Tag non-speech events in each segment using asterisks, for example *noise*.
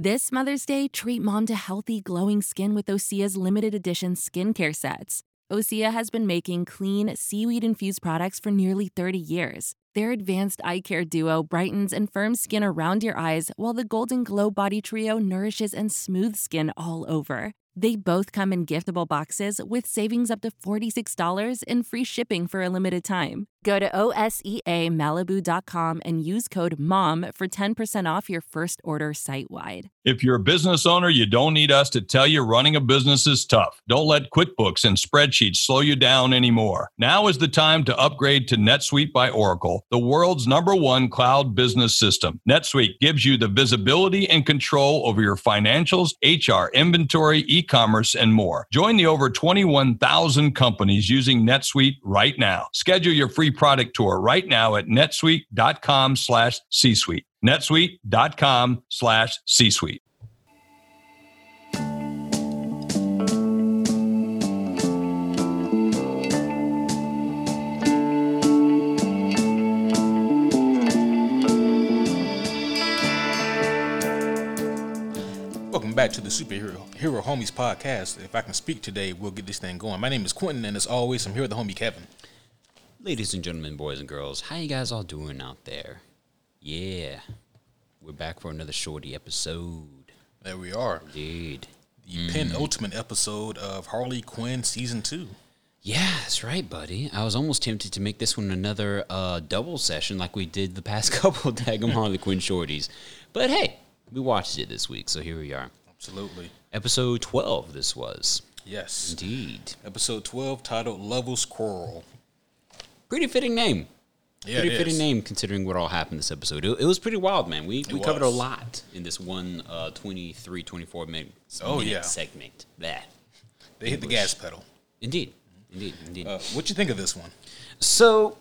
This Mother's Day, treat mom to healthy, glowing skin with Osea's limited edition skincare sets. Osea has been making clean, seaweed infused products for nearly 30 years. Their advanced eye care duo brightens and firms skin around your eyes, while the Golden Glow Body Trio nourishes and smooths skin all over. They both come in giftable boxes with savings up to $46 and free shipping for a limited time. Go to OSEAMalibu.com and use code MOM for 10% off your first order site wide. If you're a business owner, you don't need us to tell you running a business is tough. Don't let QuickBooks and spreadsheets slow you down anymore. Now is the time to upgrade to NetSuite by Oracle, the world's number one cloud business system. NetSuite gives you the visibility and control over your financials, HR, inventory, e commerce, and more. Join the over 21,000 companies using NetSuite right now. Schedule your free product tour right now at netsuite.com slash C-suite. netsuite.com slash C-suite. Welcome back to the Superhero Hero Homies podcast. If I can speak today, we'll get this thing going. My name is Quentin, and as always, I'm here with the homie Kevin. Ladies and gentlemen, boys and girls, how you guys all doing out there? Yeah, we're back for another shorty episode. There we are, Indeed. the penultimate episode of Harley Quinn season two. Yeah, that's right, buddy. I was almost tempted to make this one another uh, double session like we did the past *laughs* couple of Daggum Harley Quinn shorties. But hey, we watched it this week, so here we are. Absolutely, Episode 12, this was. yes. Indeed. Episode twelve, titled "Lovers Quarrel." Pretty fitting name. Yeah, pretty it fitting is. name considering what all happened this episode. It, it was pretty wild, man. We, we covered a lot in this one uh, 23, 24 minute, Oh, minute yeah. segment. That. They hit the gas pedal. Indeed. Indeed. Indeed. Uh, what you think of this one? So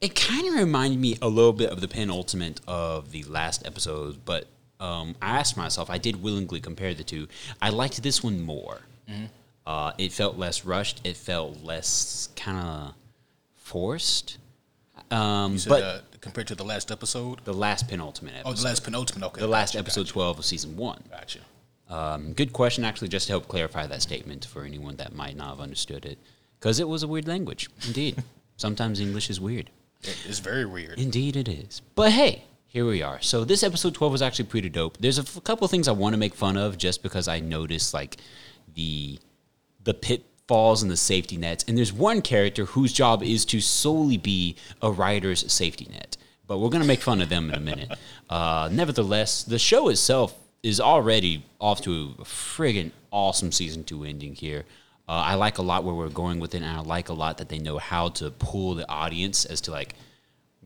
it kind of reminded me a little bit of the penultimate of the last episode, but um, I asked myself, I did willingly compare the two. I liked this one more. Uh, it felt less rushed. It felt less kind of forced. Um, said but uh, compared to the last episode. the last penultimate episode. Oh, the last penultimate. Okay, the last episode. 12 of season one. gotcha. Um, good question, actually, just to help clarify that statement for anyone that might not have understood it. Because it was a weird language. Indeed. *laughs* Sometimes English is weird. It's very weird. Indeed, it is. But hey, here we are. So this episode twelve was actually pretty dope. There's a f- couple things I want to make fun of, just because I noticed like the the pitfalls in the safety nets. And there's one character whose job is to solely be a writer's safety net. But we're gonna make fun of them in a minute. *laughs* Uh, nevertheless, the show itself is already off to a friggin' awesome season two ending here. Uh, I like a lot where we're going with it, and I like a lot that they know how to pull the audience as to like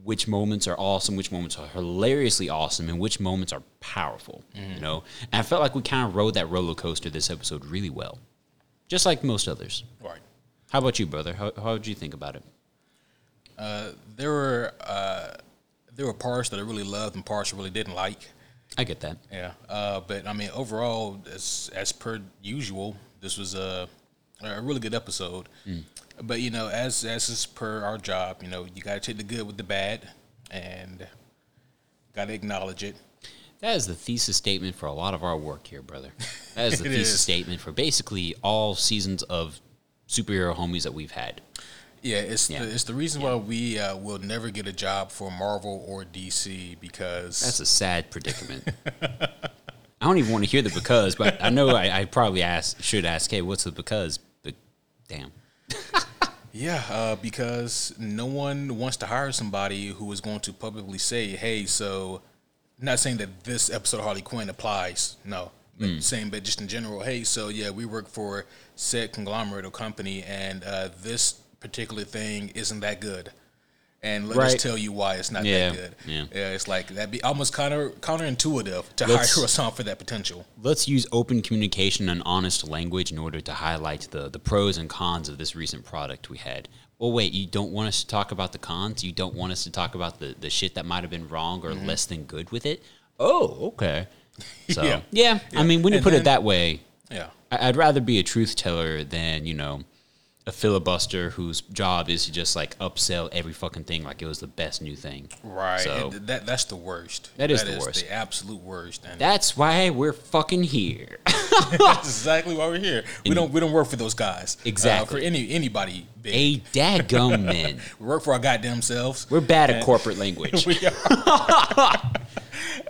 which moments are awesome, which moments are hilariously awesome, and which moments are powerful. You know, and I felt like we kind of rode that roller coaster this episode really well, just like most others. Right. How about you, brother? How how did you think about it? There were uh, there were parts that I really loved and parts I really didn't like. I get that. Yeah, uh, but I mean, overall, as as per usual, this was a a really good episode. But you know, as as is per our job, you know, you got to take the good with the bad, and got to acknowledge it. That is the thesis statement for a lot of our work here, brother. *laughs* That is the thesis is. statement for basically all seasons of superhero homies that we've had. Yeah, it's Yeah. the it's the reason why we uh, will never get a job for Marvel or DC because That's a sad predicament. *laughs* I don't even want to hear the because, but I know I, I probably ask should ask, hey, what's the because? But damn. *laughs* Yeah, uh, because no one wants to hire somebody who is going to publicly say, "Hey, so." Not saying that this episode of Harley Quinn applies, no. But saying, but just in general, hey, so yeah, we work for said conglomerate or company, and uh, this particular thing isn't that good, and let Right. us tell you why it's not Yeah, that good. yeah. it's like that'd be almost counter counterintuitive to Let's- hire someone for that potential. Let's use open communication and honest language in order to highlight the, the pros and cons of this recent product we had. Well, wait, you don't want us to talk about the cons? You don't want us to talk about the, the shit that might have been wrong or mm-hmm. less than good with it? Oh, okay. *laughs* So, Yeah. yeah, I mean, when you And put then- it that way, Yeah, I- I'd rather be a truth teller than, you know, a filibuster whose job is to just like upsell every fucking thing like it was the best new thing. Right. So And that that's the worst. That is the worst. The absolute worst. And that's why we're fucking here. *laughs* that's exactly why we're here. We don't we don't work for those guys. Uh, Exactly. for any anybody big. a dadgum *laughs* men. We work for our goddamn selves. We're bad at corporate language. *laughs* We are.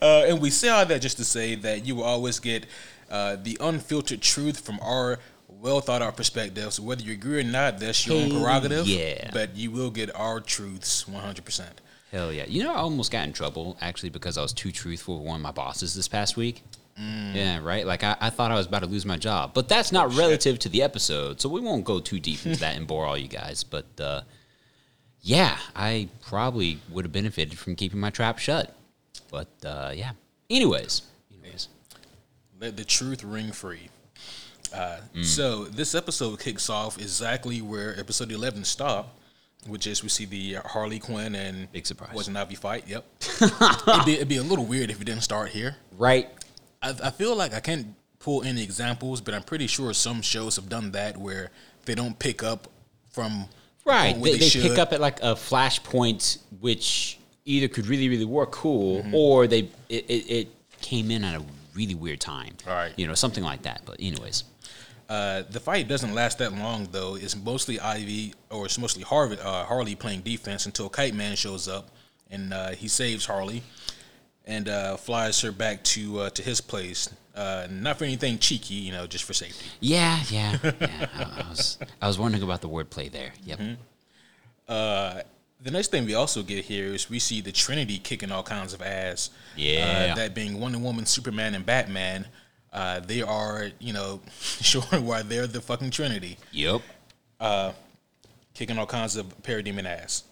uh, and we say all that just to say that you will always get uh, the unfiltered truth from our well thought out perspectives. So whether you agree or not, that's your own prerogative. yeah. But you will get our truths 100%. Hell yeah. You know, I almost got in trouble actually because I was too truthful with one of my bosses this past week. Yeah, right. Like I, I thought I was about to lose my job, but that's not relative to the episode, so we won't go too deep into that and bore all you guys. But uh, yeah, I probably would have benefited from keeping my trap shut. But uh, yeah. Anyways, anyways, Let the truth ring free. Uh, Mm. So this episode kicks off exactly where episode 11 stopped, which is we see the Harley Quinn and Big surprise. Poison Ivy fight. Yep. *laughs* it'd, be, it'd be a little weird if it didn't start here. right? I, I feel like I can't pull any examples, but I'm pretty sure some shows have done that where they don't pick up from Right. where They, they pick up at like a flashpoint, which either could really, really work cool, Mm-hmm. or they it, it, it came in at a really weird time. Right. You know, something like that. But anyways, Uh, the fight doesn't last that long though. It's mostly Ivy or it's mostly uh, Harley playing defense until Kite Man shows up and uh, he saves Harley and uh, flies her back to uh, to his place. Uh, not for anything cheeky, you know, just for safety. yeah, yeah, *laughs* yeah. I, I was I was wondering about the wordplay there. Yep. Mm-hmm. The next thing we also get here is we see the Trinity kicking all kinds of ass. Yeah. Uh, that being Wonder Woman, Superman, and Batman. Uh, they are, you know, *laughs* sure why they're the fucking Trinity. Yep. kicking all kinds of parademon ass.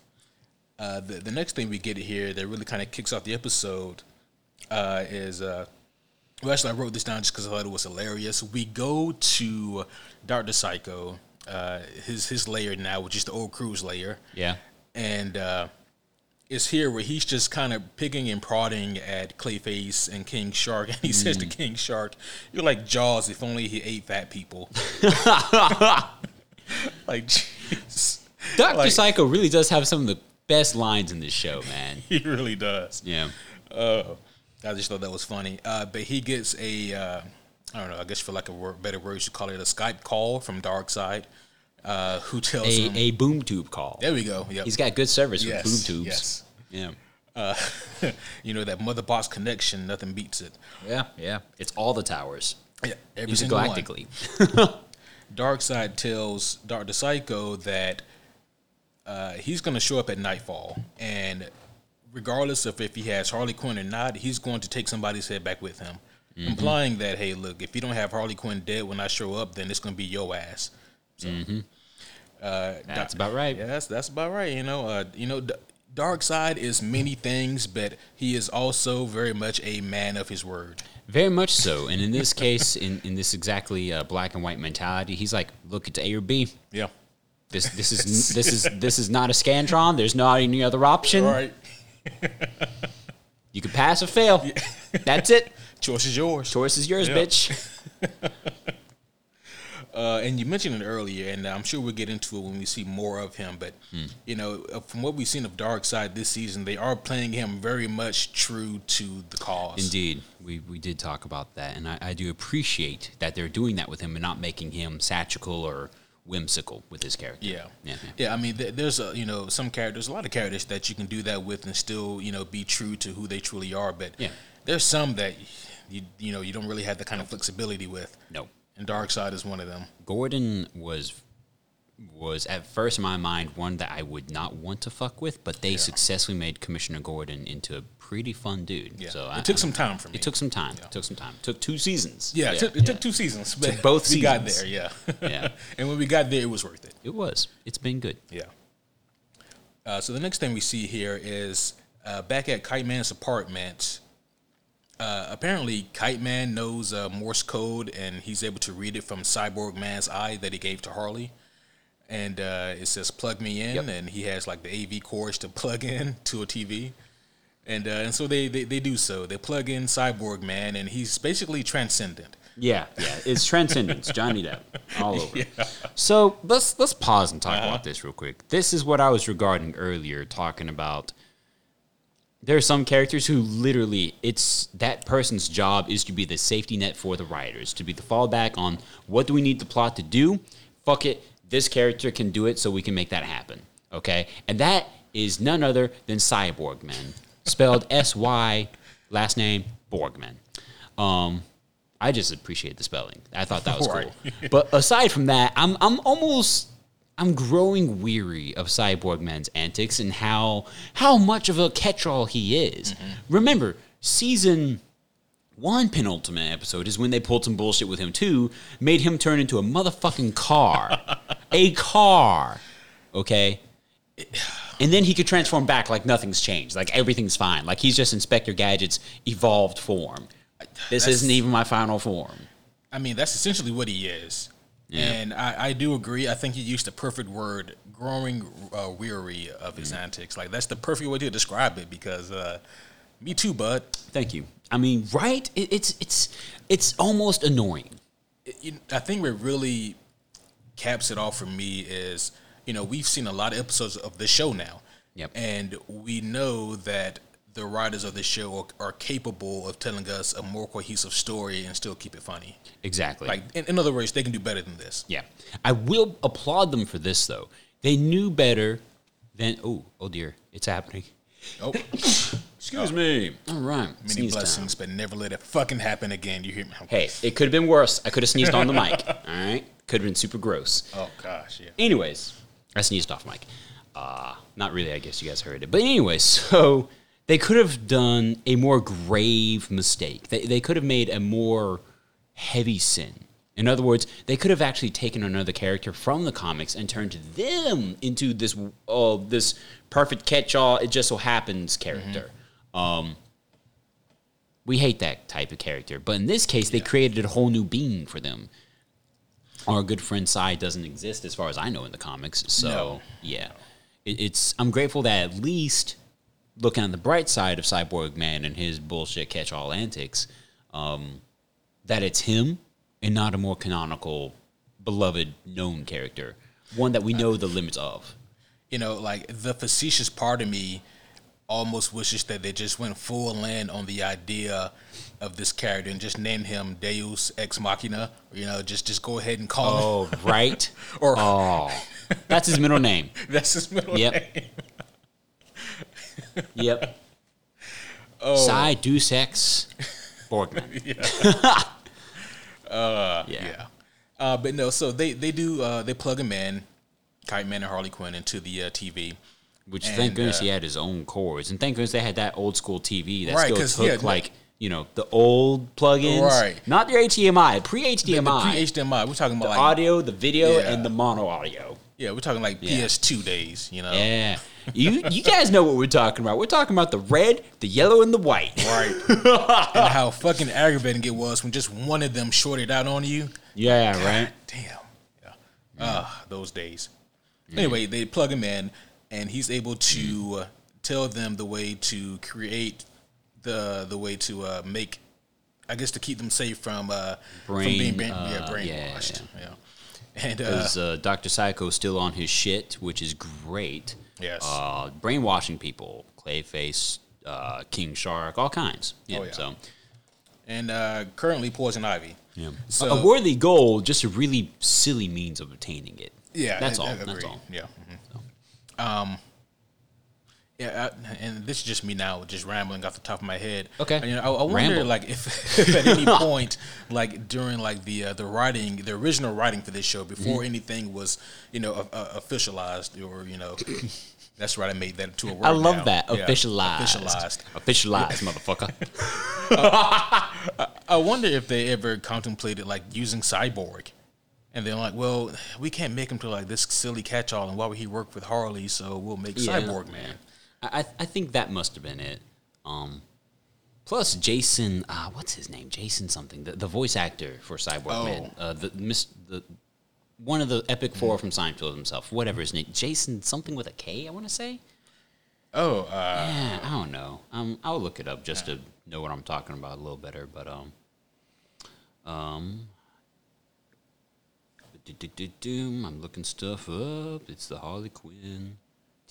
Uh, the the next thing we get here that really kind of kicks off the episode uh, is uh, well actually I wrote this down just because I thought it was hilarious. We go to Doctor Psycho, uh, his his layer now, which is the old Cruise layer, Yeah. and it's here where he's just kind of picking and prodding at Clayface and King Shark, and he says to King Shark, "You're like Jaws if only he ate fat people." *laughs* like, jeez. Doctor Like- Psycho really does have some of the best lines in this show, man. *laughs* he really does. Yeah. Uh, I just thought that was funny. Uh, but he gets a, uh, I don't know, I guess for like a word, better word, you should call it a Skype call from Darkseid, uh, who tells A him, a boom tube call. there we go. Yep. He's got good service yes, with boom tubes. Yes. Yeah. Uh, *laughs* you know, that mother box connection, nothing beats it. Yeah. Yeah. It's all the towers. Yeah, every single one. Intergalactically. *laughs* Darkseid tells Doctor Psycho that uh, he's going to show up at nightfall, and regardless of if he has Harley Quinn or not, he's going to take somebody's head back with him, implying that hey, look, if you don't have Harley Quinn dead when I show up, then it's going to be your ass. So, uh, That's about right. yeah, that's that's about right. You know, uh, you know, D- Darkseid is many things, but he is also very much a man of his word. Very much so. And in this case, *laughs* in, in this exactly uh, black and white mentality, he's like, look, it's A or B. Yeah. This this is this is this is not a scantron. There's not any other option. Right. You can pass or fail. That's it. *laughs* Choice is yours. Choice is yours, Yeah. bitch. *laughs* Uh, and you mentioned it earlier, and I'm sure we'll get into it when we see more of him. But Hmm. you know, uh, from what we've seen of Darkseid this season, they are playing him very much true to the cause. Indeed, we, we did talk about that, and I, I do appreciate that they're doing that with him and not making him satirical or whimsical with his character. Yeah. yeah, yeah. Yeah, I mean, th- there's a, you know some characters, a lot of characters that you can do that with and still you know be true to who they truly are. But Yeah. there's some that you you know you don't really have the kind of flexibility with. No, And Darkseid is one of them. Gordon was was at first in my mind one that I would not want to fuck with, but they successfully made Commissioner Gordon into a pretty fun dude. Yeah, So it I, took some time for me. It took some time. It took some time. It took two seasons. yeah, it, took, it took two seasons, but both we got there. Yeah, *laughs* Yeah. *laughs* and when we got there, it was worth it. It was. It's been good. Yeah. Uh, so the next thing we see here is uh, back at Kite Man's apartment. Uh, apparently, Kite Man knows uh, Morse code and he's able to read it from Sy Borgman's eye that he gave to Harley. And uh, it says "plug me in," Yep. and he has like the AV cords to *laughs* plug in to a TV. And uh, and so they, they they do so. They plug in Sy Borgman, and he's basically transcendent. Yeah, yeah, it's transcendence, Johnny Depp, all over. *laughs* So let's let's pause and talk about this real quick. This is what I was regarding earlier, talking about. There are some characters who literally, it's that person's job is to be the safety net for the writers, to be the fallback on what do we need the plot to do. Fuck it, this character can do it, so we can make that happen. Okay, and that is none other than Sy Borgman, spelled *laughs* S Y, last name Borgman. Um, I just appreciate the spelling. I thought that was *laughs* cool. But aside from that, I'm I'm almost I'm growing weary of Sy Borgman's antics and how how much of a catch-all he is. Mm-hmm. Remember, season one penultimate episode is when they pulled some bullshit with him too, made him turn into a motherfucking car. *laughs* a car. Okay? And then he could transform back like nothing's changed, like everything's fine, like he's just Inspector Gadget's evolved form. This That's- isn't even my final form. I mean, that's essentially what he is. And I, I do agree. I think you used the perfect word, growing uh, weary of his antics. Like, that's the perfect way to describe it because, uh, me too, bud. Thank you. I mean, right? It, it's it's it's almost annoying. It- you- I think what really caps it off for me is, you know, we've seen a lot of episodes of the show now. Yep. And we know that the writers of this show are, are capable of telling us a more cohesive story and still keep it funny. Exactly. Like, in, in other words, they can do better than this. yeah. I will applaud them for this though. They knew better than oh oh dear, it's happening. Oh, *laughs* Excuse me. All right. many sneeze time. blessings, but never let it fucking happen again. You hear me? Hey, it could have been worse. I could have sneezed on the mic. *laughs* All right. Could have been super gross. Oh gosh, yeah. Anyways, I sneezed off mic. Uh, not really, I guess you guys heard it. But anyway, *laughs* so they could have done a more grave mistake. They, they could have made a more heavy sin. In other words, they could have actually taken another character from the comics and turned them into this uh, this perfect catch-all. It just so happens character. Um, we hate that type of character, but in this case, they created a whole new being for them our good friend Sy doesn't exist as far as I know in the comics. So No. yeah, it, it's I'm grateful that at least looking on the bright side of Sy Borgman and his bullshit catch-all antics, um, that it's him and not a more canonical, beloved, known character, one that we know the limits of. You know, like the facetious part of me almost wishes that they just went full in on the idea of this character and just named him Deus Ex Machina. You know, just just go ahead and call him. Oh, right. *laughs* Or oh, that's his middle name. *laughs* that's his middle name. Yep. name. Yep. Oh. Sy Deus Ex Borgman. *laughs* *laughs* Uh, Yeah. yeah. Uh, but no, so they they do uh, they plug him in, Kite Man and Harley Quinn into the uh, TV. Which And, thank goodness uh, he had his own cords, and thank goodness they had that old school TV that Right, still took yeah, like you know the old plugins, Right. Not your HDMI, pre The, the HDMI, pre HDMI. We're talking the about like audio, the video, Yeah. and the mono audio. Yeah, we're talking like Yeah. PS2 days. You know, Yeah, you you guys know what we're talking about. We're talking about the red, the yellow, and the white. right. *laughs* and how fucking aggravating it was when just one of them shorted out on you. Yeah, right. Damn. Yeah. Ah, those days. Anyway, they plug him in, and he's able to uh, tell them the way to create the the way to uh, make, I guess, to keep them safe from uh, from being brain, uh, yeah, brainwashed. yeah, Yeah. And uh, Because uh, Doctor Psycho's still on his shit, which is great. Yes. Uh, brainwashing people, Clayface, uh, King Shark, all kinds. Yeah. Oh, yeah. So. and uh, currently Poison Ivy. Yeah. So- a worthy goal, just a really silly means of obtaining it. Yeah, That's I- all. I That's all. Yeah. mhm. Um. Yeah, I, and this is just me now, just rambling off the top of my head. Okay. You know, I, I wonder, Ramble. like, if, *laughs* if at any *laughs* point, like during like the uh, the writing, the original writing for this show, before Mm-hmm. anything was, you know, uh, uh, officialized or you know, *coughs* that's right, I made that into a word. I love now. that. Yeah, Officialized. Officialized. Officialized, motherfucker. *laughs* I wonder if they ever contemplated like using Cyborg. And they're like, well, we can't make him to like this silly catch-all, and why would he work with Harley? So we'll make Yeah. Sy Borgman. I, I- think that must have been it. Um, plus, Jason, uh, what's his name? Jason something. The, the voice actor for Cyborg Oh. Man. Uh, the, mis- the One of the Epic Four from Seinfeld himself. Whatever his name. Jason something with a K, I want to say? Oh, uh, Yeah, I don't know. Um, I'll look it up just to know what I'm talking about a little better. But um, Um, I'm looking stuff up. It's the Harley Quinn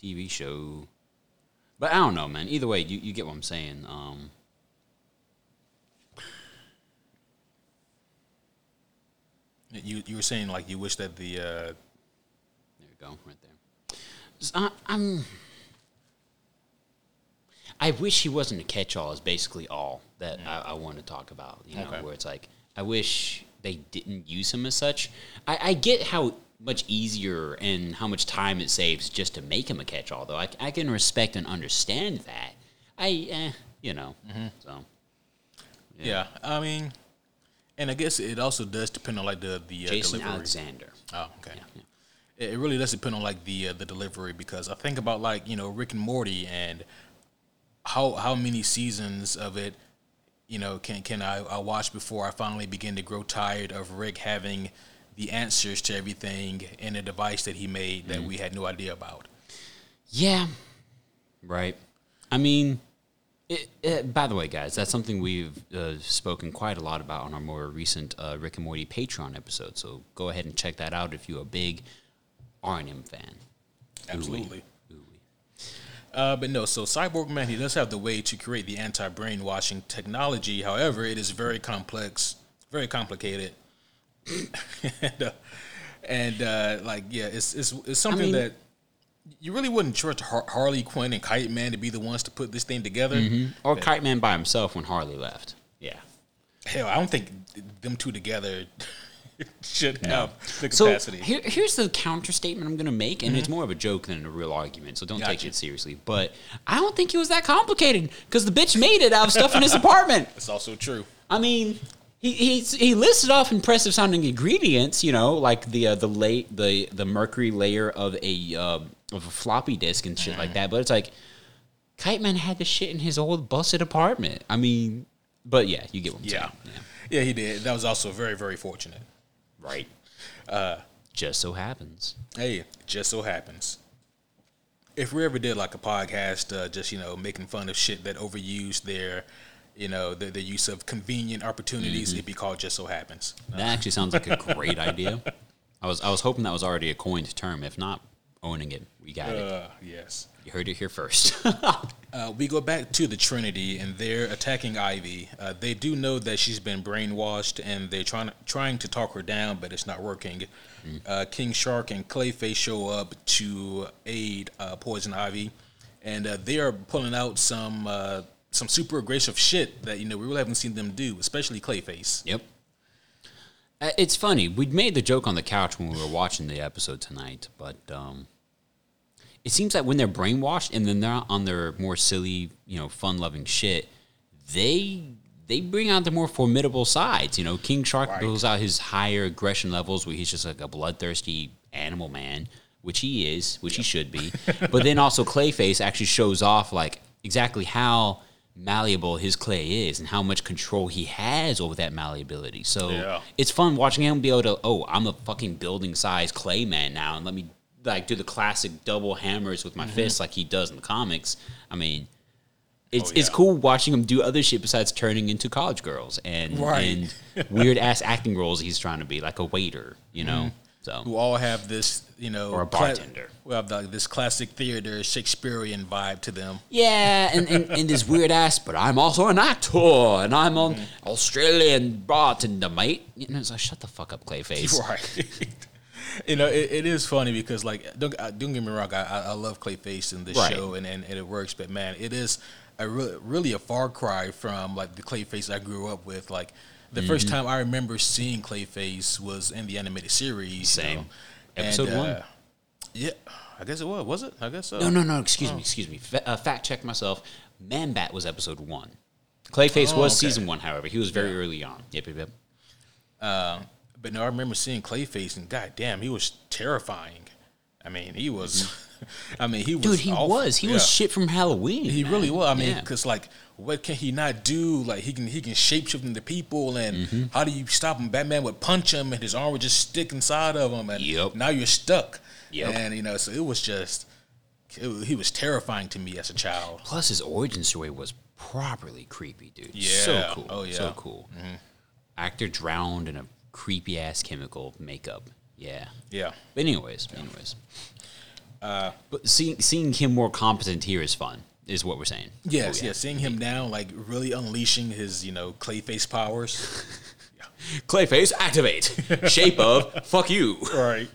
TV show. But I don't know, man. Either way, you, you get what I'm saying. Um, You you were saying like you wish that the uh, there you go, right there. I, I'm. I wish he wasn't a catch-all. Is basically all that I, I want to talk about. You know, Okay. where it's like I wish they didn't use him as such. I, I get how much easier and how much time it saves just to make him a catch-all, though. I, I can respect and understand that. I, eh, you know, so yeah. I mean, and I guess it also does depend on like the the uh, Jason delivery. Alexander. Oh, okay. yeah. It, it really does depend on like the uh, the delivery because I think about like you know Rick and Morty and how how many seasons of it you know can can I, I watch before I finally begin to grow tired of Rick having the answers to everything in a device that he made that we had no idea about. Yeah. Right. I mean, it, it, by the way, guys, that's something we've uh, spoken quite a lot about on our more recent uh, Rick and Morty Patreon episode. So go ahead and check that out if you're a big R&M fan. Absolutely. Ooh-wee. Uh, but no, so Sy Borgman, he does have the way to create the anti brainwashing technology. However, it is very complex, very complicated. And, *laughs* uh, and uh, like, yeah, it's, it's, it's something mean- that you really wouldn't trust Har- Harley Quinn and Kite Man to be the ones to put this thing together. Or Kite Man by himself when Harley left. Yeah. Hell, I don't think them two together *laughs* should have the So capacity. here, here's the counter statement I'm going to make, and it's more of a joke than a real argument. So don't take it seriously. But I don't think it was that complicated because the bitch made it out of stuff in his *laughs* apartment. it's also true. I mean, he he he listed off impressive sounding ingredients, you know, like the uh, the la- the the mercury layer of a uh, of a floppy disk and shit like that. But it's like, Kite Man had the shit in his old busted apartment. I mean, but yeah, you get what I'm Yeah. saying. yeah. he did. That was also very, very fortunate. Right. Uh, just so happens. Hey, just so happens. If we ever did like a podcast, uh, just you know, making fun of shit that overused their, you know, the, the use of convenient opportunities, it'd be called just so happens. That actually sounds like a great idea. I was I was hoping that was already a coined term. If not, owning it, we got it. Uh, yes. You heard it here first. *laughs* Uh, we go back to the Trinity, and they're attacking Ivy. Uh, they do know that she's been brainwashed, and they're trying trying to talk her down, but it's not working. Uh, King Shark and Clayface show up to aid uh, Poison Ivy, and uh, they are pulling out some uh, some super aggressive shit that you know we really haven't seen them do, especially Clayface. Yep. Uh, It's funny. We'd made the joke on the couch when we were watching the episode tonight, but um, it seems that when they're brainwashed and then they're on their more silly, you know, fun-loving shit, they they bring out the more formidable sides. You know, King Shark Right. builds out his higher aggression levels, where he's just like a bloodthirsty animal man, which he is, which he should be. but then also Clayface actually shows off like exactly how malleable his clay is and how much control he has over that malleability. So Yeah. it's fun watching him be able to, oh, I'm a fucking building size clay man now, and let me like do the classic double hammers with my Mm-hmm. fists like he does in the comics. I mean, it's Oh, it's cool watching him do other shit besides turning into college girls and Right. and *laughs* weird ass acting roles he's trying to be, like a waiter, you know. So Who all have this, you know, Or a cla- bartender. who have like this classic theater Shakespearean vibe to them. Yeah, and, and, and this weird ass, but I'm also an actor, and I'm an Mm-hmm. Australian bartender, mate. You know, it's like, shut the fuck up, Clayface. *laughs* Right. *laughs* you know, it, it is funny because like don't uh, don't get me wrong, I, I- I love Clayface in this Right. show and, and, and it works, but man, it is a really really a far cry from like the Clayface I grew up with. Like the first Mm-hmm. time I remember seeing Clayface was in the animated series. you Same. know. Episode And, one. uh, yeah, I guess it was. Was it? I guess so. No, no, no. Excuse Oh. me. Excuse me. Fa- uh, fact check myself. Man Bat was episode one. Clayface Oh, was okay. season one. However, he was very early on. Yep, yep, yep. But no, I remember seeing Clayface, and goddamn, he was terrifying. I mean, he was. *laughs* I mean, he was. Mm-hmm. Dude, he awful. was. He was shit from Halloween. He man. really was. I mean, Yeah. because like, what can he not do? Like, he can he can shapeshift into people, and Mm-hmm. how do you stop him? Batman would punch him, and his arm would just stick inside of him, and Yep. now you're stuck. Yep. And you know, so it was just, it, he was terrifying to me as a child. Plus, his origin story was properly creepy, dude. Yeah. So cool. Oh, yeah. So cool. actor drowned in a creepy ass chemical makeup. Yeah. Yeah. But anyways, anyways. Uh, but seeing seeing him more competent here is fun, is what we're saying. Yes, Oh, yeah. yes. Seeing him now, like really unleashing his, you know, clayface powers. *laughs* Clayface, activate. Shape of, fuck you. right.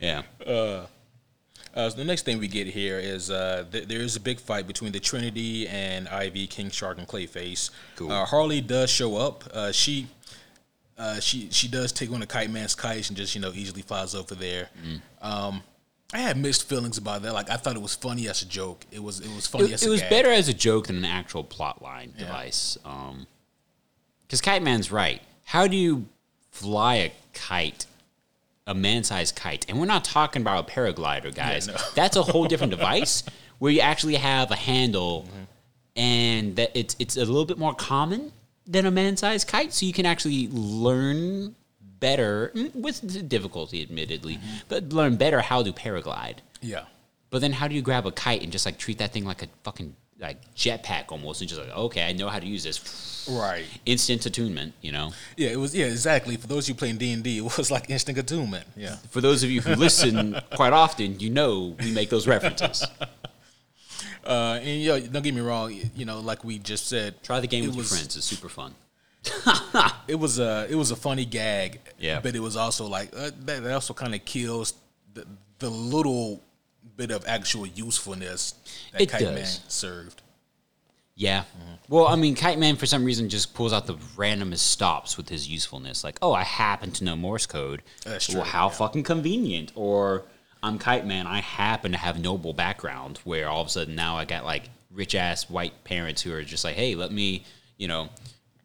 Yeah. Uh, so the next thing we get here is uh, th- there is a big fight between the Trinity and Ivy, King Shark, and Clayface. Cool. Uh, Harley does show up. Uh, she uh, she she does take one of Kite Man's kites and just you know easily flies over there. Mm. Um, I had mixed feelings about that. Like I thought it was funny as a joke. It was it was funny It, as it a was gag. better as a joke than an actual plot line Yeah. device. Um, because Kite Man's right. How do you fly a kite, a man-sized kite? And we're not talking about a paraglider, guys. no. *laughs* That's a whole different device where you actually have a handle, Mm-hmm. and that it's it's a little bit more common than a man-sized kite, so you can actually learn better mm, with difficulty, admittedly, Mm-hmm. but learn better how to paraglide. Yeah. But then how do you grab a kite and just like treat that thing like a fucking like jetpack almost and just like, okay, I know how to use this. Right. Instant attunement, you know. Yeah. It was. Yeah. Exactly. For those of you playing D and D, it was like instant attunement. Yeah. *laughs* For those of you who listen *laughs* quite often, you know we make those references. *laughs* Uh, and you know, don't get me wrong. You know, like we just said, Try the game with was, your friends. It's super fun. *laughs* It was a it was a funny gag. Yeah. But it was also like uh, that, that also kind of kills the the little bit of actual usefulness that It Kite does. Man served. Yeah. Well, I mean, Kite Man for some reason just pulls out the randomest stops with his usefulness. Like, oh, I happen to know Morse code. That's Well, true, how yeah. fucking convenient. Or I'm Kite Man. I happen to have noble background where all of a sudden now I got like rich ass white parents who are just like, hey, let me, you know,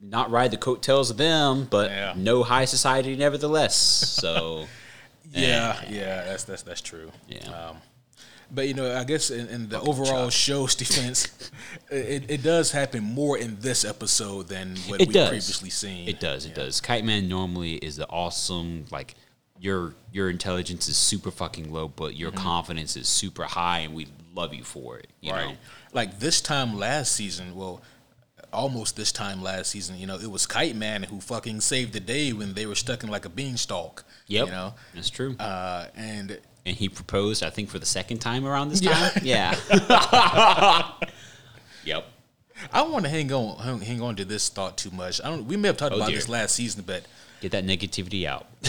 not ride the coattails of them, but Yeah. no high society nevertheless. So, *laughs* Yeah, yeah, that's that's that's true. Yeah. Um, but you know, I guess in, in the overall show's defense, *laughs* it, it does happen more in this episode than what we've previously seen. It does. It does. Kite Man normally is the awesome like your your intelligence is super fucking low, but your confidence is super high, and we love you for it. You right. know. Like this time last season, well, almost this time last season, you know, it was Kite Man who fucking saved the day when they were stuck in like a beanstalk. Yep. You know, That's true. uh, and and he proposed, I think, for the second time around this time. Yeah. *laughs* yep. I don't want to hang on hang, hang on to this thought too much. I don't. We may have talked Oh, about dear. this last season, but Get that negativity out. *laughs*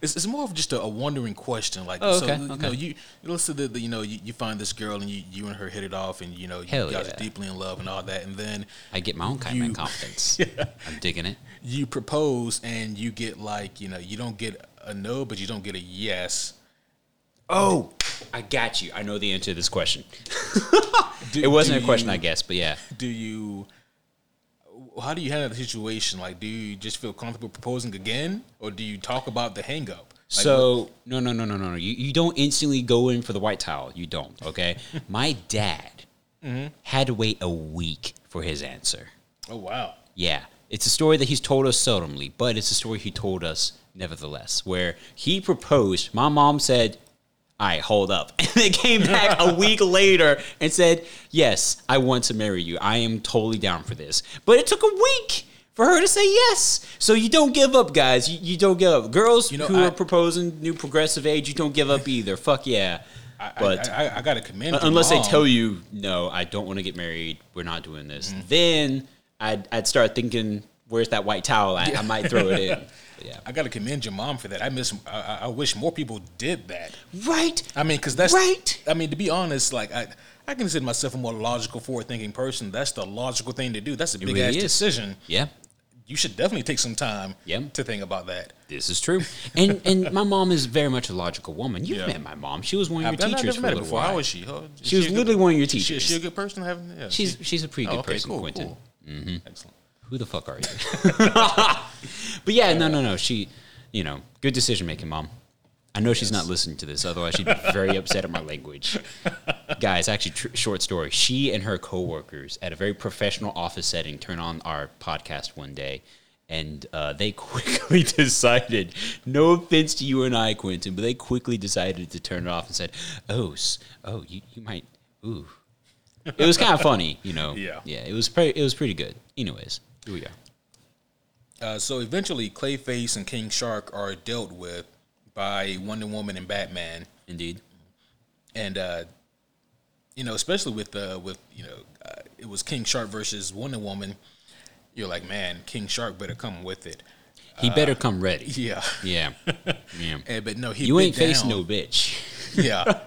It's, it's more of just a, a wondering question. Like, Oh, so, okay, you know, you, you listen to the, you know, you, you find this girl and you, you and her hit it off, and you know, you Hell guys yeah. are deeply in love and all that, and then I get my own Man You- confidence. *laughs* I'm digging it. you propose and you get like, you know, you don't get a no, but you don't get a yes. Oh, I got you. I know the answer to this question. *laughs* It wasn't a question, you- I guess, but yeah. Do you? How do you handle the situation? Like, do you just feel comfortable proposing again, or do you talk about the hang up? Like, so no no no no no no you, you don't instantly go in for the white towel you don't okay *laughs* my dad Mm-hmm. had to wait a week for his answer oh wow, yeah it's a story that he's told us seldomly but it's a story he told us nevertheless where he proposed my mom said all right hold up *laughs* and they came back a week later and said yes i want to marry you i am totally down for this but it took a week for her to say yes. So you don't give up, guys. You, you don't give up. Girls You know, who I- are proposing new progressive age, you don't give up either. Fuck yeah. I, But I, I, I gotta commend. unless they tell you, no, I don't want to get married. We're not doing this. Mm-hmm. Then I'd, I'd start thinking, where's that white towel at? I might throw it in. *laughs* But yeah. I gotta commend your mom for that. I miss. I, I- I wish more people did that. Right. I mean, because that's Right. I mean, to be honest, like I, I consider myself a more logical, forward-thinking person. That's the logical thing to do. That's a big really ass is. decision. Yeah. You should definitely take some time Yep. to think about that. This is true. And and my mom is very much a logical woman. You've Yeah. met my mom. She was one of your I've teachers never for met a little before. while. How was she? How- is She was literally good, one of your She, teachers. she a good person? Having yeah, She's she- she's a pretty oh, good okay, person, cool, Quentin. cool. Mm-hmm. Excellent. Who the fuck are you? *laughs* but yeah, no, no, no. She, you know, good decision making, mom. I know she's not listening to this, otherwise she'd be very upset at my language. *laughs* Guys, actually, tr- short story. She and her coworkers at a very professional office setting turn on our podcast one day, and uh, they *laughs* quickly decided. No offense to you and I, Quentin, but they quickly decided to turn it off and said, "Oh, s- oh, you, you might, ooh." It was kind of funny, you know. Yeah. yeah. It was pretty. It was pretty good. Anyways, we. Uh, so eventually, Clayface and King Shark are dealt with by Wonder Woman and Batman, Indeed. and uh, you know, especially with uh, with you know, uh, it was King Shark versus Wonder Woman. You're like, man, King Shark better come with it. He better come ready. *laughs* Yeah, Yeah. Yeah. and, *laughs* but no, he You ain't facing no bitch. *laughs* Yeah.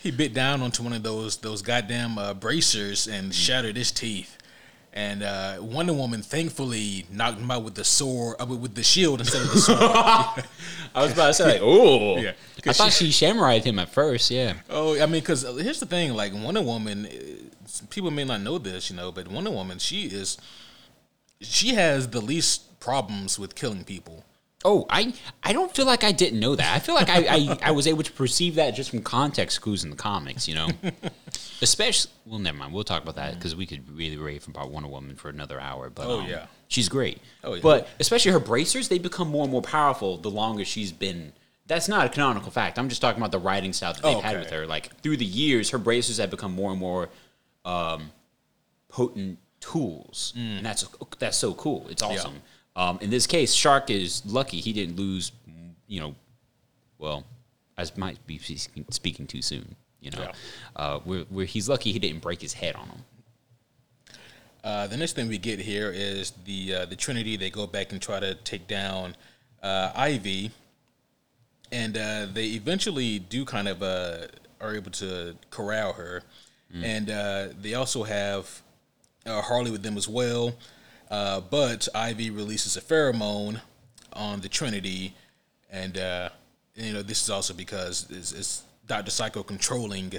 he bit down onto one of those those goddamn uh, bracers Mm. and shattered his teeth. And uh, Wonder Woman thankfully knocked him out with the sword, uh, with the shield instead of the sword. *laughs* I was about to say, *laughs* like, oh. Yeah. I thought she shamrayed him at first, yeah. oh, I mean, because here's the thing: like Wonder Woman, uh, people may not know this, you know, but Wonder Woman, she is, she has the least problems with killing people. Oh, I I don't feel like I didn't know that. I feel like I, I, *laughs* I was able to perceive that just from context clues in the comics, you know? *laughs* Especially, well, never mind. We'll talk about that because we could really rave about Wonder Woman for another hour. But Oh, um, yeah. she's great. Oh, yeah. But especially her bracers, they become more and more powerful the longer she's been. That's not a canonical fact. I'm just talking about the writing style that they've Oh, had with her. Like through the years, her bracers have become more and more um, potent tools, and that's that's so cool. It's awesome. Um, in this case, Shark is lucky he didn't lose. You know, well, I might be speaking, too soon. You know, Yeah. uh, where, where he's lucky he didn't break his head on him. Uh, the next thing we get here is the uh, the Trinity. They go back and try to take down uh, Ivy, and uh, they eventually do kind of uh, are able to corral her, and uh, they also have uh, Harley with them as well. Uh, but Ivy releases a pheromone on the Trinity, and uh, you know this is also because it's, it's Doctor Psycho controlling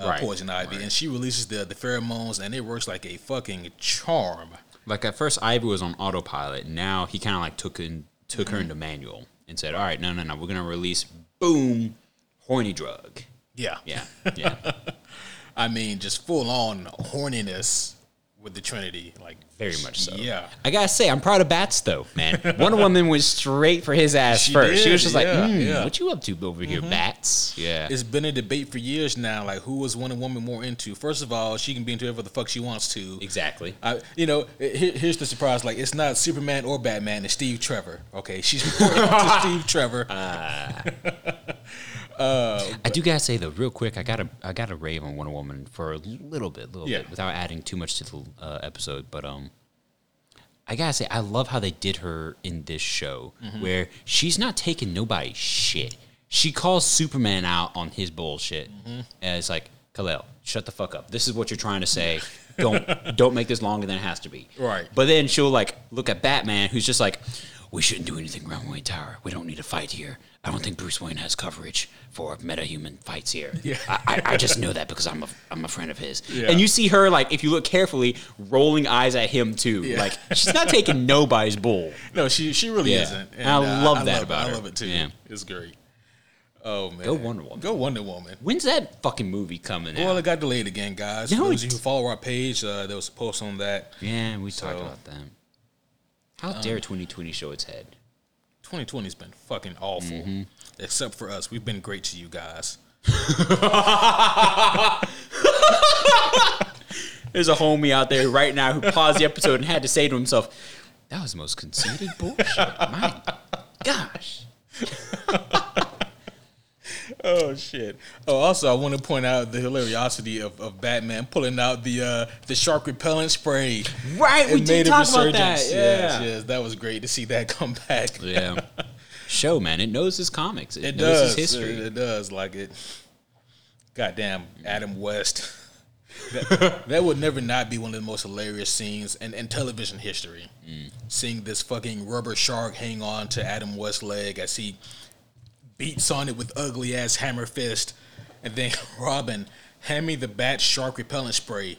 uh, Right, Poison Ivy, and she releases the the pheromones, and it works like a fucking charm. Like at first, Ivy was on autopilot. Now he kind of like took in took her into manual and said, "All right, no, no, no, we're gonna release boom, horny drug." Yeah, Yeah, yeah. *laughs* I mean, just full on horniness with the Trinity, like Very much so. Yeah, I gotta say, I'm proud of Bats though, man. *laughs* Wonder Woman was straight for his ass She first. she did, was just like, yeah, "Hmm, yeah. "What you up to over here, Bats?" Yeah, it's been a debate for years now. Like, who was Wonder Woman more into? First of all, she can be into whatever the fuck she wants to. exactly. I, you know, here, here's the surprise. Like, it's not Superman or Batman. It's Steve Trevor. Okay, she's reporting to *laughs* Steve Trevor. *laughs* I do gotta say though, real quick, I gotta I gotta rave on Wonder Woman for a little bit, little Yeah. bit, without adding too much to the uh, episode. But um, I gotta say, I love how they did her in this show, Mm-hmm. where she's not taking nobody's shit. She calls Superman out on his bullshit, Mm-hmm. and it's like, Kal-El, shut the fuck up. This is what you're trying to say. Don't *laughs* don't make this longer than it has to be. Right. But then she'll like look at Batman, who's just like, we shouldn't do anything around Wayne Tower. We don't need a fight here. I don't think Bruce Wayne has coverage for metahuman fights here. Yeah. I, I, I just know that because I'm a I'm a friend of his. Yeah. And you see her like, if you look carefully, rolling eyes at him too. Yeah. Like she's not taking *laughs* nobody's bull. no, she she really Yeah. isn't. And I love that it. about I love it too. Yeah. It's great. Oh man, Go Wonder Woman. Go Wonder Woman. When's that fucking movie coming Well, out? it got delayed again, guys. No, For those of you who follow our page, uh, there was a post on that. yeah, we talked about that. How Um, dare 2020 show its head? 2020's been fucking awful. Mm-hmm. Except for us. We've been great to you guys. *laughs* There's a homie out there right now who paused the episode and had to say to himself, "That was the most conceited bullshit." My *laughs* gosh. *laughs* Oh shit! Oh, also, I want to point out the hilariosity of, of Batman pulling out the uh, the shark repellent spray. Right, we It did made a talk about that. Yeah. Yes, yes, that was great to see that come back. Yeah. Show, man. It knows his comics. It, It knows does. its history. It, it does. Like it. Goddamn, Adam West. *laughs* that, that would never not be one of the most hilarious scenes in, in television history. Mm. Seeing this fucking rubber shark hang on to Adam West's leg as he beats on it with ugly ass hammer fist, and then *laughs* Robin, hand me the bat shark repellent spray.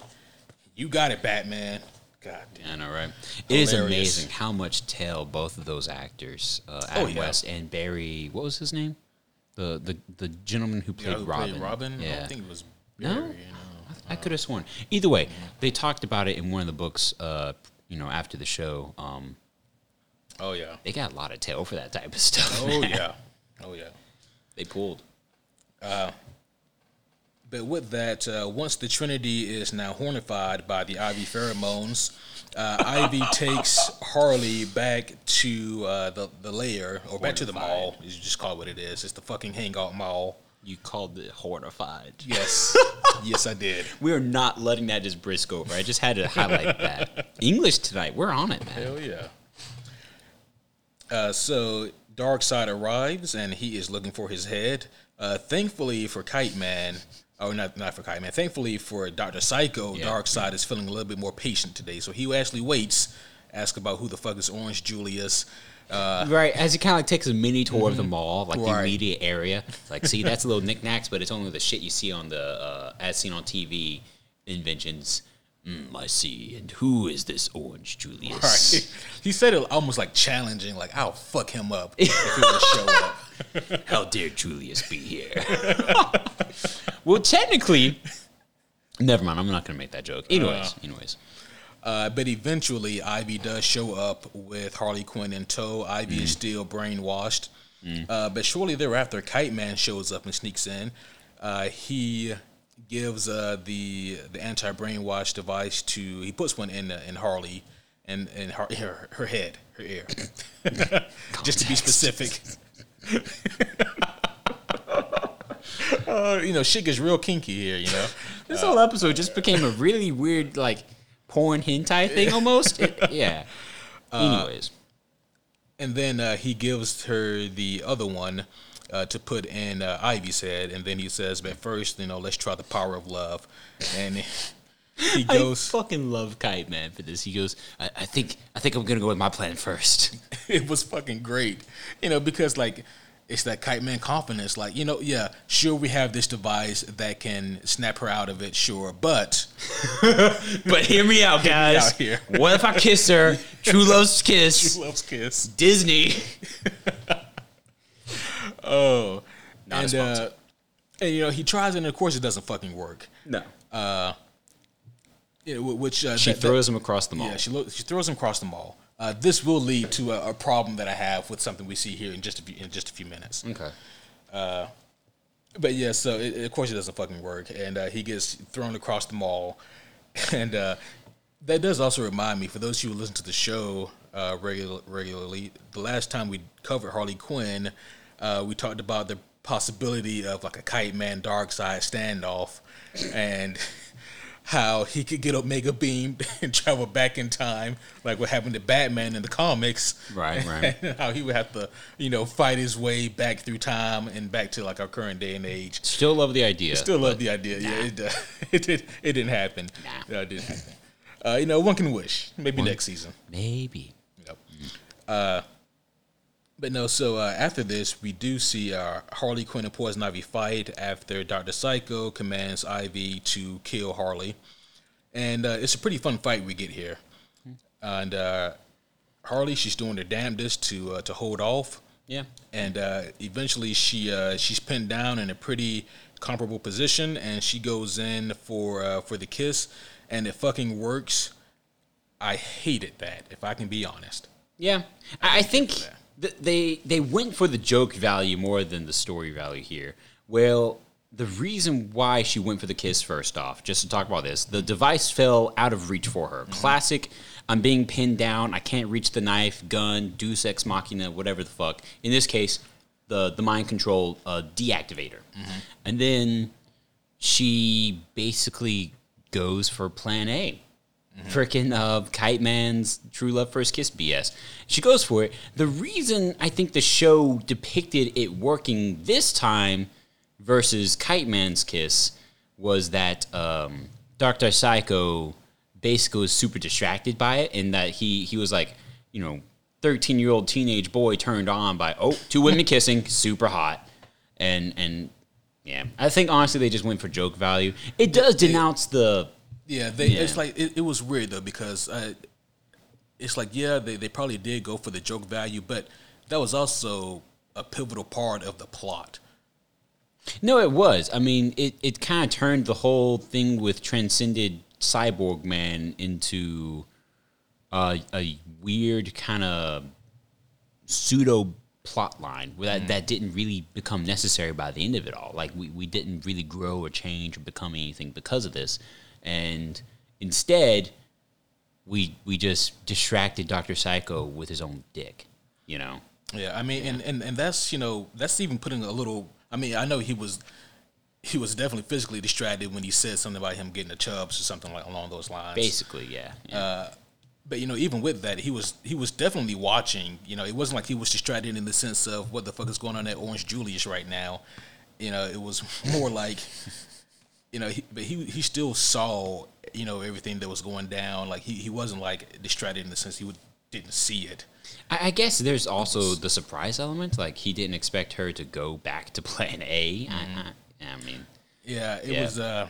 You got it, Batman. God damn. I know, right? It is amazing how much tail both of those actors, uh, Oh, Adam yeah. West and Barry, what was his name? The the the gentleman who played know who Robin. played Robin? I Yeah. don't think it was No? Barry. You know. I could have sworn. Either way, they talked about it in one of the books. Uh, you know, after the show, um, Oh yeah. they got a lot of tail for that type of stuff. Oh man. yeah. *laughs* Oh yeah. They pulled. but with that, uh, once the Trinity is now hornified by the Ivy pheromones, uh, Ivy *laughs* takes Harley back to uh, the the lair or back to the mall. You just call it what it is. It's the fucking hangout mall. You called it hornified. Yes, *laughs* yes, I did. We are not letting that just brisk over. I just had to highlight that. *laughs* English tonight, we're on it, man. Hell yeah. Uh, so Darkseid arrives and he is looking for his head. Uh, thankfully for Kite Man, or not not for Kite Man. Thankfully for Doctor Psycho, Yeah. Darkseid is feeling a little bit more patient today. So he actually waits, ask about who the fuck is Orange Julius. Uh, Right, as he kind of like takes a mini tour of the mall, like the Right. immediate area. *laughs* Like, see, that's a little knickknacks, but it's only the shit you see on the uh, as seen on TV inventions. Mm, I see. And who is this Orange Julius? right. *laughs* He said it almost like challenging, like I'll fuck him up if he *laughs* would show up. How dare Julius be here? *laughs* well, technically, never mind. I'm not going to make that joke. Anyways, anyways. Uh, but eventually, Ivy does show up with Harley Quinn in tow. Ivy Mm. is still brainwashed. Uh, but shortly thereafter, Kite Man shows up and sneaks in. Uh, he gives uh, the the anti brainwash device to. He puts one in uh, in Harley and in her, her her head, her ear, *laughs* just to be specific. *laughs* uh, you know, shit gets real kinky here. You know. This whole episode just became a really weird, like, porn hentai thing almost. It- *laughs* yeah. Anyways. And then uh, he gives her the other one uh, to put in uh, Ivy's head, and then he says, "But first, you know, let's try the power of love." And *laughs* he I goes. fucking love Kite Man for this. He goes, I, I think I think I'm gonna go with my plan first. *laughs* it was fucking great, you know, because like it's that kite man confidence. Like, you know, yeah, sure, we have this device that can snap her out of it, sure, but *laughs* But hear me out, guys. out here. What if I kiss her? True love's kiss. True loves kiss. Disney. Oh, Not and sponsor. uh, and you know he tries, and of course it doesn't fucking work. No. You know, which uh, She that- that- throws him across the mall. Yeah, she lo- she throws him across the mall. Uh, this will lead to a, a problem that I have with something we see here in just a few in just a few minutes. okay. But yeah, so it, of course it doesn't fucking work, and uh, he gets thrown across the mall, *laughs* and uh, that does also remind me for those of you who listen to the show uh, regular, regularly. The last time we covered Harley Quinn, uh, we talked about the possibility of like a Kite Man Darkseid standoff, and *laughs* how he could get Omega Beam *laughs* and travel back in time, like what happened to Batman in the comics. Right, right. *laughs* How he would have to, you know, fight his way back through time and back to like our current day and age. Still love the idea. Still love the idea. Yeah, it, uh, it did. It didn't happen. Nah. No, it didn't happen. Uh, you know, one can wish. Maybe next season. Maybe. Yep. Uh, but no, so uh, after this, we do see uh, Harley Quinn and Poison Ivy fight after Dr. Psycho commands Ivy to kill Harley. And uh, it's a pretty fun fight we get here. And uh, Harley, she's doing her damnedest to uh, to hold off. Yeah. And uh, eventually, she uh, she's pinned down in a pretty comparable position, and she goes in for uh, for the kiss, and it fucking works. I hated that, if I can be honest. Yeah, I I think th- they they went for the joke value more than the story value here. Well, the reason why she went for the kiss first off, just to talk about this, the device fell out of reach for her. Classic. I'm being pinned down. I can't reach the knife, gun, Deus Ex Machina, whatever the fuck. In this case, the the mind control uh, deactivator, and then she basically goes for Plan A freaking uh, Kite Man's True Love First Kiss BS. She goes for it. The reason I think the show depicted it working this time versus Kite Man's Kiss was that um, Doctor Psycho basically was super distracted by it, and that he he was like, you know, thirteen year old teenage boy turned on by oh two women *laughs* kissing, super hot, and and yeah, I think honestly they just went for joke value. It does denounce the Yeah, they. Yeah. It's like it, it was weird though because uh, it's like yeah, they they probably did go for the joke value, but that was also a pivotal part of the plot. No, it was. I mean, it, it kind of turned the whole thing with transcended Sy Borgman into uh, a weird kind of pseudo plot line where that, that didn't really become necessary by the end of it all. Like we, we didn't really grow or change or become anything because of this. And instead we we just distracted Dr. Psycho with his own dick, you know. Yeah, I mean, and, and and that's you know that's even putting a little. I mean, I know he was he was definitely physically distracted when he said something about him getting the chubs or something like along those lines. Basically, yeah. yeah. Uh, but you know, even with that, he was he was definitely watching. You know, it wasn't like he was distracted in the sense of what the fuck is going on at Orange Julius right now. You know, it was *laughs* more like, you know, he, but he he still saw you know everything that was going down. Like he, he wasn't like distracted in the sense he would, didn't see it. I, I guess there's also the surprise element. Like he didn't expect her to go back to *laughs* plan A. I, I, I mean, Yeah, it Yeah. was uh,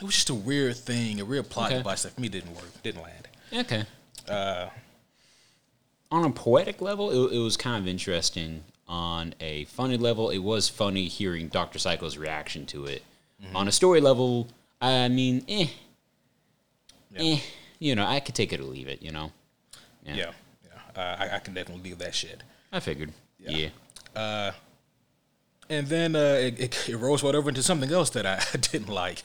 it was just a weird thing, a weird plot Okay. device that for me didn't work, didn't land. okay. Uh, on a poetic level, it, it was kind of interesting. On a funny level, it was funny hearing Doctor Psycho's reaction to it. On a story level, I mean, eh, eh, you know, I could take it or leave it. You know, Yeah, yeah, Uh, I, I can definitely leave that shit. I figured. Yeah. Yeah. And then uh, it, it, it rolls right over into something else that I *laughs* didn't like.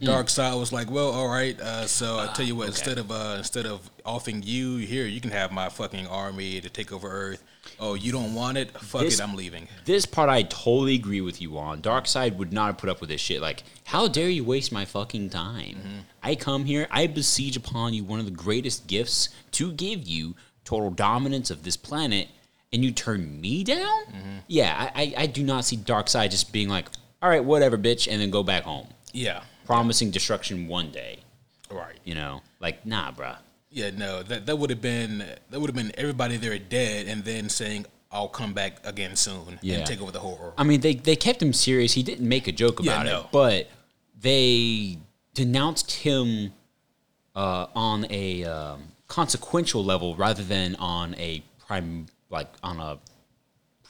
Darkseid was like, well, all right. Uh, so I tell you what, instead of uh, instead of offing you here, you can have my fucking army to take over Earth. Oh, you don't want it? Fuck This- it, I'm leaving. This part I totally agree with you on. Darkseid would not have put up with this shit. Like, how dare you waste my fucking time? Mm-hmm. I come here, I besiege upon you one of the greatest gifts to give you total dominance of this planet, and you turn me down? Mm-hmm. Yeah, I, I, I do not see Darkseid just being like, all right, whatever, bitch, and then go back home. Yeah, Promising destruction one day. right. You know? Like, nah, bruh. Yeah, no, that that would have been that would have been everybody there dead, and then saying I'll come back again soon Yeah. and take over the whole world. I mean, they they kept him serious. He didn't make a joke Yeah, about no. it, but they denounced him uh, on a um, consequential level rather than on a prime, like on a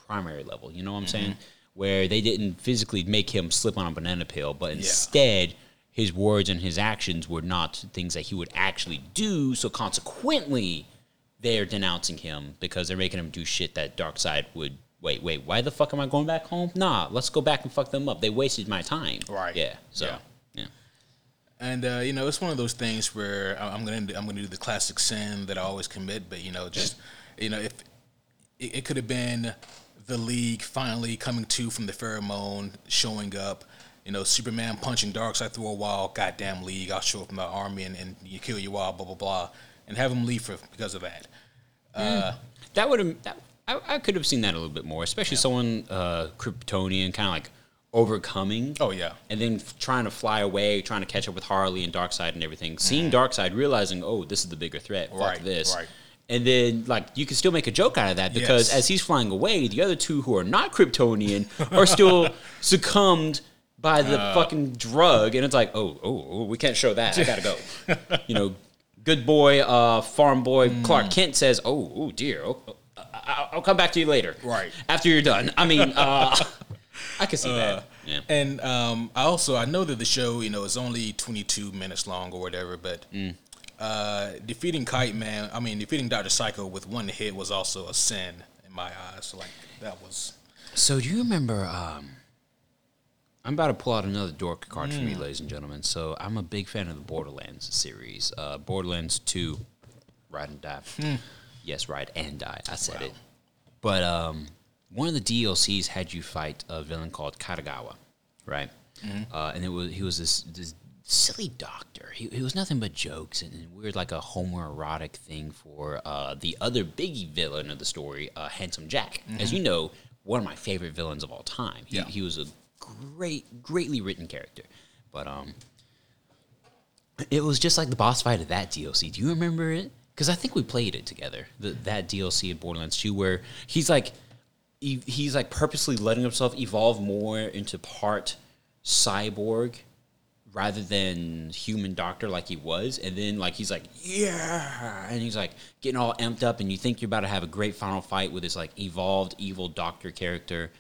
primary level. You know what I'm saying? Mm-hmm. Where they didn't physically make him slip on a banana peel, but instead. His words and his actions were not things that he would actually do. So consequently, they're denouncing him because they're making him do shit that Darkseid would. Wait, wait, why the fuck am I going back home? Nah, let's go back and fuck them up. They wasted my time. Right. Yeah. So. Yeah. Yeah. And uh, you know, it's one of those things where I'm gonna I'm gonna do the classic sin that I always commit, but you know, just you know, if it, it could have been the league finally coming to from the pheromone, showing up, you know, Superman punching Darkseid through a wall, goddamn league, I'll show up in my army and, and you kill you all, blah blah blah, and have him leave for because of that. That would have. That, I, I could have seen that a little bit more, especially someone uh, Kryptonian, kind of like overcoming. Oh yeah, And then f- trying to fly away, trying to catch up with Harley and Darkseid and everything. Seeing Darkseid, realizing, oh, this is the bigger threat. Fuck. Right, this. right. And then, like, you can still make a joke out of that because Yes. as he's flying away, the other two who are not Kryptonian are still *laughs* succumbed by the Uh. fucking drug. And it's like, oh, oh, oh, we can't show that. I gotta go. *laughs* you know, good boy, uh, farm boy Mm. Clark Kent says, oh, oh dear. Oh, oh, I- I'll come back to you later. Right. After you're done. I mean, uh, *laughs* I can see that. Yeah. And um, I also I know that the show you know is only 22 minutes long or whatever, but Mm. uh, defeating Kite Man, I mean defeating Doctor Psycho with one hit was also a sin in my eyes. Like that was So do you remember? Um, I'm about to pull out another dork card for me, Mm. ladies and gentlemen. So I'm a big fan of the Borderlands series. Uh, Borderlands Two, Ride and Die. Hmm. Yes, Ride and Die. I said it. But um, one of the DLCs had you fight a villain called Katagawa, right? Mm-hmm. Uh, and it was he was this this silly doctor. He, he was nothing but jokes and, and weird like a homoerotic thing for uh, the other biggie villain of the story, uh, Handsome Jack. As you know, one of my favorite villains of all time. He, Mm-hmm. Yeah. he was a great, greatly written character. But um, it was just like the boss fight of that DLC. Do you remember it? Because I think we played it together. The, that DLC in Borderlands 2, where he's like, he, he's like purposely letting himself evolve more into part cyborg rather than human doctor like he was. And then like he's like, yeah, and he's like getting all amped up, and you think you're about to have a great final fight with this like evolved evil doctor character,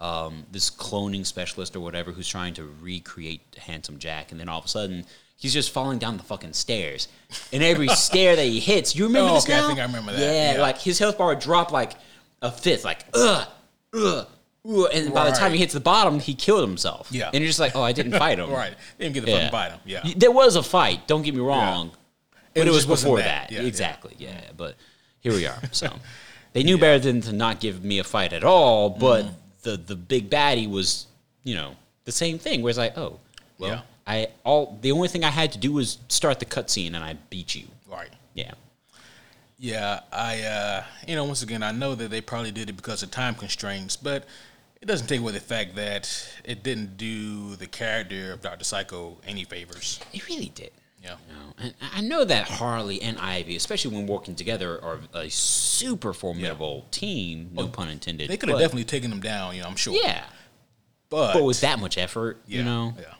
um, this cloning specialist or whatever who's trying to recreate Handsome Jack, and then all of a sudden. He's just falling down the fucking stairs, and every *laughs* stair that he hits, you remember Oh, this okay, I think I remember that, Yeah, yeah. like his health bar would drop like a fifth, like ugh, ugh, and by the time he hits the bottom, he killed himself. Yeah. and you're just like, oh, I didn't fight him. *laughs* Right. Didn't get the fucking fight him. Yeah. There was a fight. Don't get me wrong, Yeah. but it, was wasn't before that. that. Yeah, yeah. exactly. Yeah. But here we are. So *laughs* they knew better than to not give me a fight at all. But Mm-hmm. the the big baddie was, you know, the same thing. Where it's like, oh, well, Yeah. I all the only thing I had to do was start the cutscene and I beat you. Right. Yeah. Yeah, I uh you know, once again I know that they probably did it because of time constraints, but it doesn't take away the fact that it didn't do the character of Dr. Psycho any favors. It really did. Yeah. Know, and I know that Harley and Ivy, especially when working together, are a super formidable team. No pun intended. They could have definitely taken them down, you know, I'm sure. Yeah, But, but with that much effort, yeah, you know. Yeah.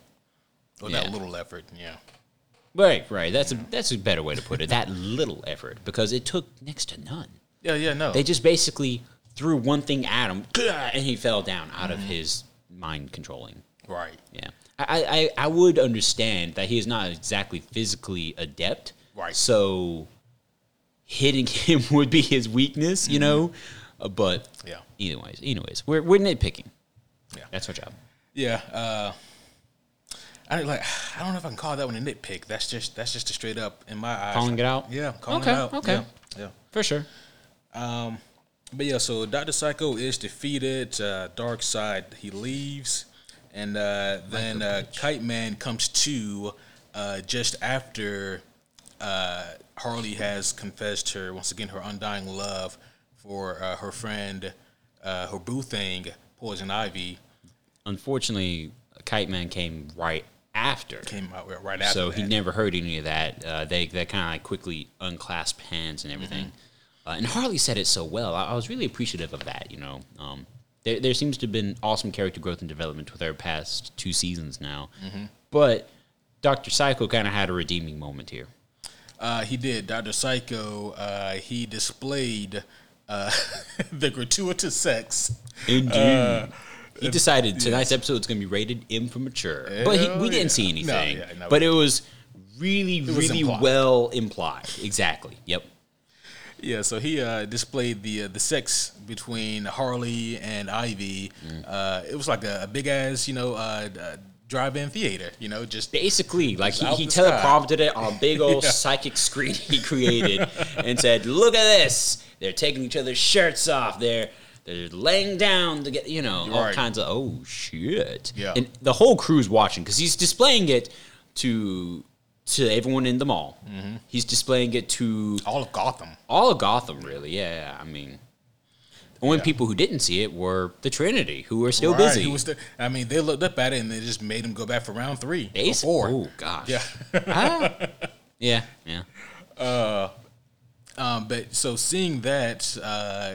With Yeah. that little effort, yeah. Right, right. That's a that's a better way to put it. That little effort because it took next to none. Yeah, yeah, no. They just basically threw one thing at him, and he fell down out of his mind controlling. right. Yeah, I, I I would understand that he is not exactly physically adept. Right. So hitting *laughs* him would be his weakness, you know. Uh, but Yeah. anyways, anyways, we're we're nitpicking. Yeah. That's our job. Yeah, uh I don't like I don't know if I can call that one a nitpick. That's just that's just a straight up in my eyes. Calling it out? Yeah, calling Okay, it out. okay. Yeah. yeah. For sure. But yeah, so Dr. Psycho is defeated. Uh, Darkseid he leaves, and uh, then uh, Kite Man comes to uh, just after uh, Harley has confessed her once again her undying love for uh, her friend, uh, her boo thing, Poison Ivy, Unfortunately, Kite Man came right after. came out right after. so he never heard any of that. Uh, they they kind of like quickly unclasped hands and everything. Mm-hmm. Uh, and Harley said it so well. I, I was really appreciative of that. You know, um, there there seems to have been awesome character growth and development with our past two seasons now. Mm-hmm. But Doctor Psycho kind of had a redeeming moment here. Uh, he did. Dr. Psycho, uh, he displayed uh, *laughs* the gratuitous sex. Indeed. he decided tonight's episode is going to be rated M for mature, but he, Hell we didn't yeah. see No, anything. yeah, no. but it was really, was really implied. well implied. Exactly. Yep. Yeah, so he uh, displayed the uh, the sex between Harley and Ivy. Mm. Uh, it was like a, a big ass, you know, uh, uh, drive-in theater. You know, just Basically, like he, he sky. teleprompted it on a big old *laughs* Yeah. psychic screen he created and said, "Look at this! They're taking each other's shirts off. They're they're laying down to get you know all Right. kinds of oh shit." Yeah. and the whole crew's watching because he's displaying it to to everyone in the mall. Mm-hmm. He's displaying it to all of Gotham. all of Gotham, really. Yeah, I mean. The only Yeah. people who didn't see it were the Trinity, who were still Right, busy. the- I mean, they looked up at it and they just made him go back for round three or four. Oh gosh. Yeah. *laughs* Ah. yeah, yeah. Um, but so seeing that, uh,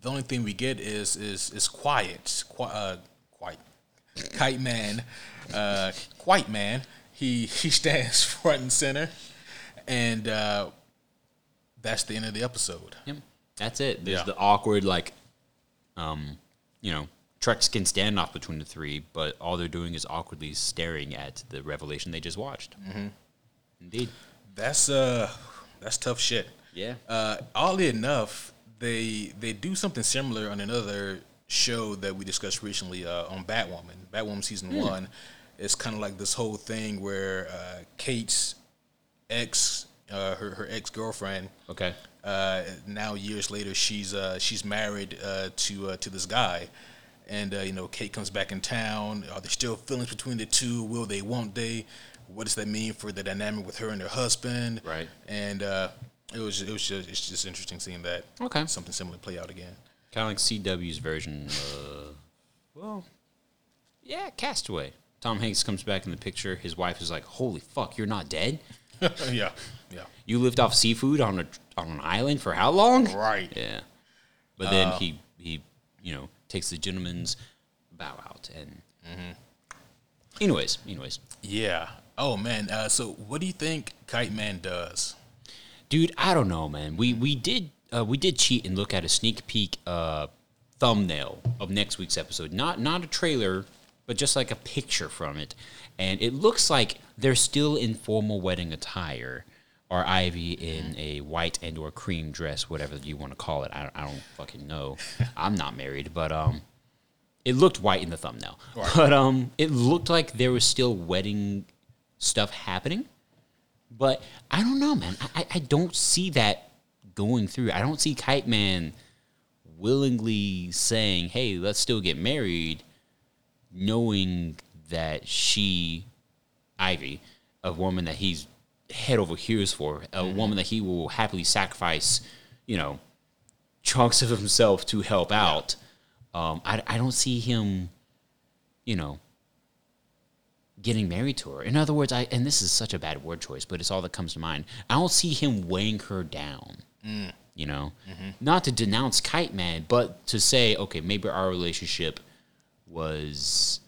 the only thing we get is is is quiet, Qui- uh, quiet, kite man, uh, quiet man. He he stands *laughs* front and center, and uh, that's the end of the episode. Yep. That's it. There's Yeah. the awkward, like, um, you know, truck skin standoff between the three, but all they're doing is awkwardly staring at the revelation they just watched. Mm-hmm. Indeed. That's uh, that's tough shit. Yeah. Uh, oddly enough, they they do something similar on another show that we discussed recently uh, on Batwoman. Batwoman season one. It's kind of like this whole thing where uh, Kate's ex, uh, her her ex girlfriend, Okay. uh, now years later she's uh, she's married uh, to uh, to this guy, and uh, you know Kate comes back in town. Are there still feelings between the two? Will they? Won't they? What does that mean for the dynamic with her and her husband? Right. And uh, it was it was just it's just interesting seeing that Okay. something similar play out again. Kind of like CW's version. Uh, well, yeah, Castaway. Tom Hanks comes back in the picture. His wife is like, "Holy fuck, you're not dead? *laughs* yeah, yeah, You lived off seafood on a on an island for how long?" right. Yeah. But then he he you know takes the gentleman's bow out and. Anyways, anyways, Yeah. Oh man. Uh, so what do you think Kite Man does? dude, I don't know, man. We we did uh, we did cheat and look at a sneak peek uh, thumbnail of next week's episode. Not not a trailer, but just like a picture from it, and it looks like they're still in formal wedding attire. or Ivy in a white and or cream dress, whatever you want to call it. I, don't- I don't fucking know. *laughs* I'm not married, but um, it looked white in the thumbnail. But um, it looked like there was still wedding stuff happening. But I don't know, man. I, I- I don't see that going through. I don't see Kite Man willingly saying, "Hey, let's still get married," knowing that she, Ivy, a woman that he's head over heels for, a mm-hmm. woman that he will happily sacrifice, you know, chunks of himself to help out. Um, I, I don't see him, you know, getting married to her. In other words, I and this is such a bad word choice, but it's all that comes to mind. I don't see him weighing her down. Mm. You know, mm-hmm. not to denounce Kite Man, but to say, okay, maybe our relationship was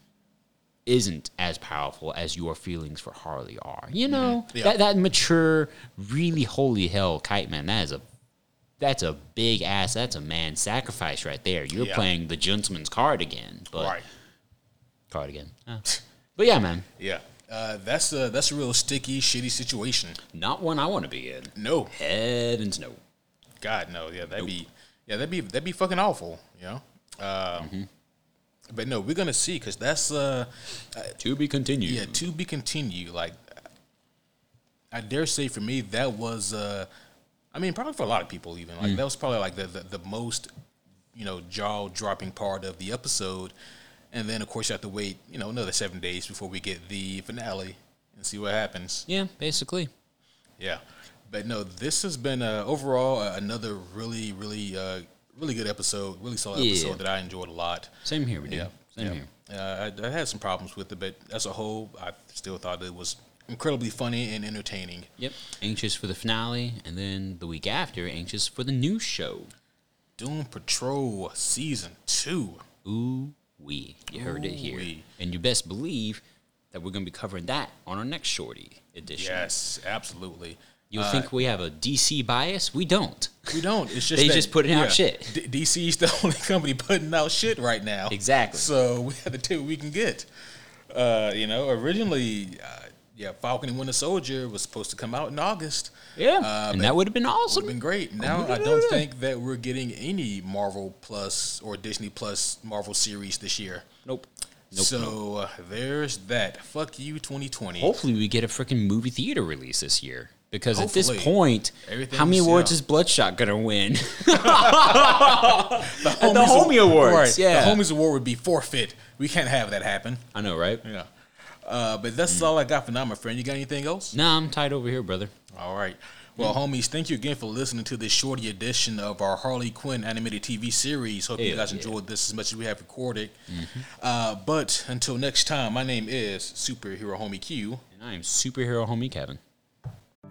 isn't as powerful as your feelings for Harley are. You know, Yeah. that that mature, really holy hell, Kite Man. That is a that's a big ass. That's a man sacrifice right there. You're Yeah. playing the gentleman's card again, but right. card again. *laughs* But yeah, man, Yeah. Uh, that's a that's a real sticky, shitty situation. not one I want to be in. No, Heavens no. God, no. Yeah, that'd be yeah, that'd be that'd be fucking awful. You know. Uh, Mm-hmm. But no, we're gonna see because that's uh, To be continued. yeah, to be continued. Like, I dare say for me that was uh, I mean probably for a lot of people even Mm. like that was probably like the, the the most you know jaw dropping part of the episode, and then of course you have to wait you know another seven days before we get the finale and see what happens. Yeah, basically. Yeah, but no, this has been uh, overall uh, another really, really, uh, really good episode. Really solid Yeah. episode that I enjoyed a lot. Same here, we do. Yeah, Same yeah. here. Uh, I, I had some problems with it, but as a whole, I still thought it was incredibly funny and entertaining. Yep. Anxious for the finale, and then the week after, anxious for the new show. Doom Patrol season two. Ooh wee. You heard it here. And you best believe that we're gonna be covering that on our next shorty edition. Yes, absolutely. You think we have a DC bias? We don't. We don't. It's *laughs* just They that- just putting out shit. D- is the *laughs* only company putting out shit right now. Exactly. So *laughs* we have to take what we can get. Uh, you know, originally, uh, yeah, Falcon and Winter Soldier was supposed to come out in August. Yeah. Uh, and that would have been would awesome. have been great. Now I don't think that we're getting any Marvel Plus or Disney Plus Marvel series this year. Nope. Nope. so Uh, there's that. Fuck you, 2020. Hopefully, we get a freaking movie theater release this year. Because at this point, how many awards yeah. is Bloodshot gonna win? *laughs* the the Homie Awards, Right. yeah. The Homies Award would be forfeit. We can't have that happen. I know, right? Yeah. Uh, but that's all I got for now, my friend. You got anything else? Nah, I'm tight over here, brother. All right. Well, homies, thank you again for listening to this shorty edition of our Harley Quinn animated TV series. Hope you guys yeah. Mm-hmm. enjoyed this as much as we have recorded. Uh, but until next time, my name is Superhero Homie Q. And I am superhero homie Kevin.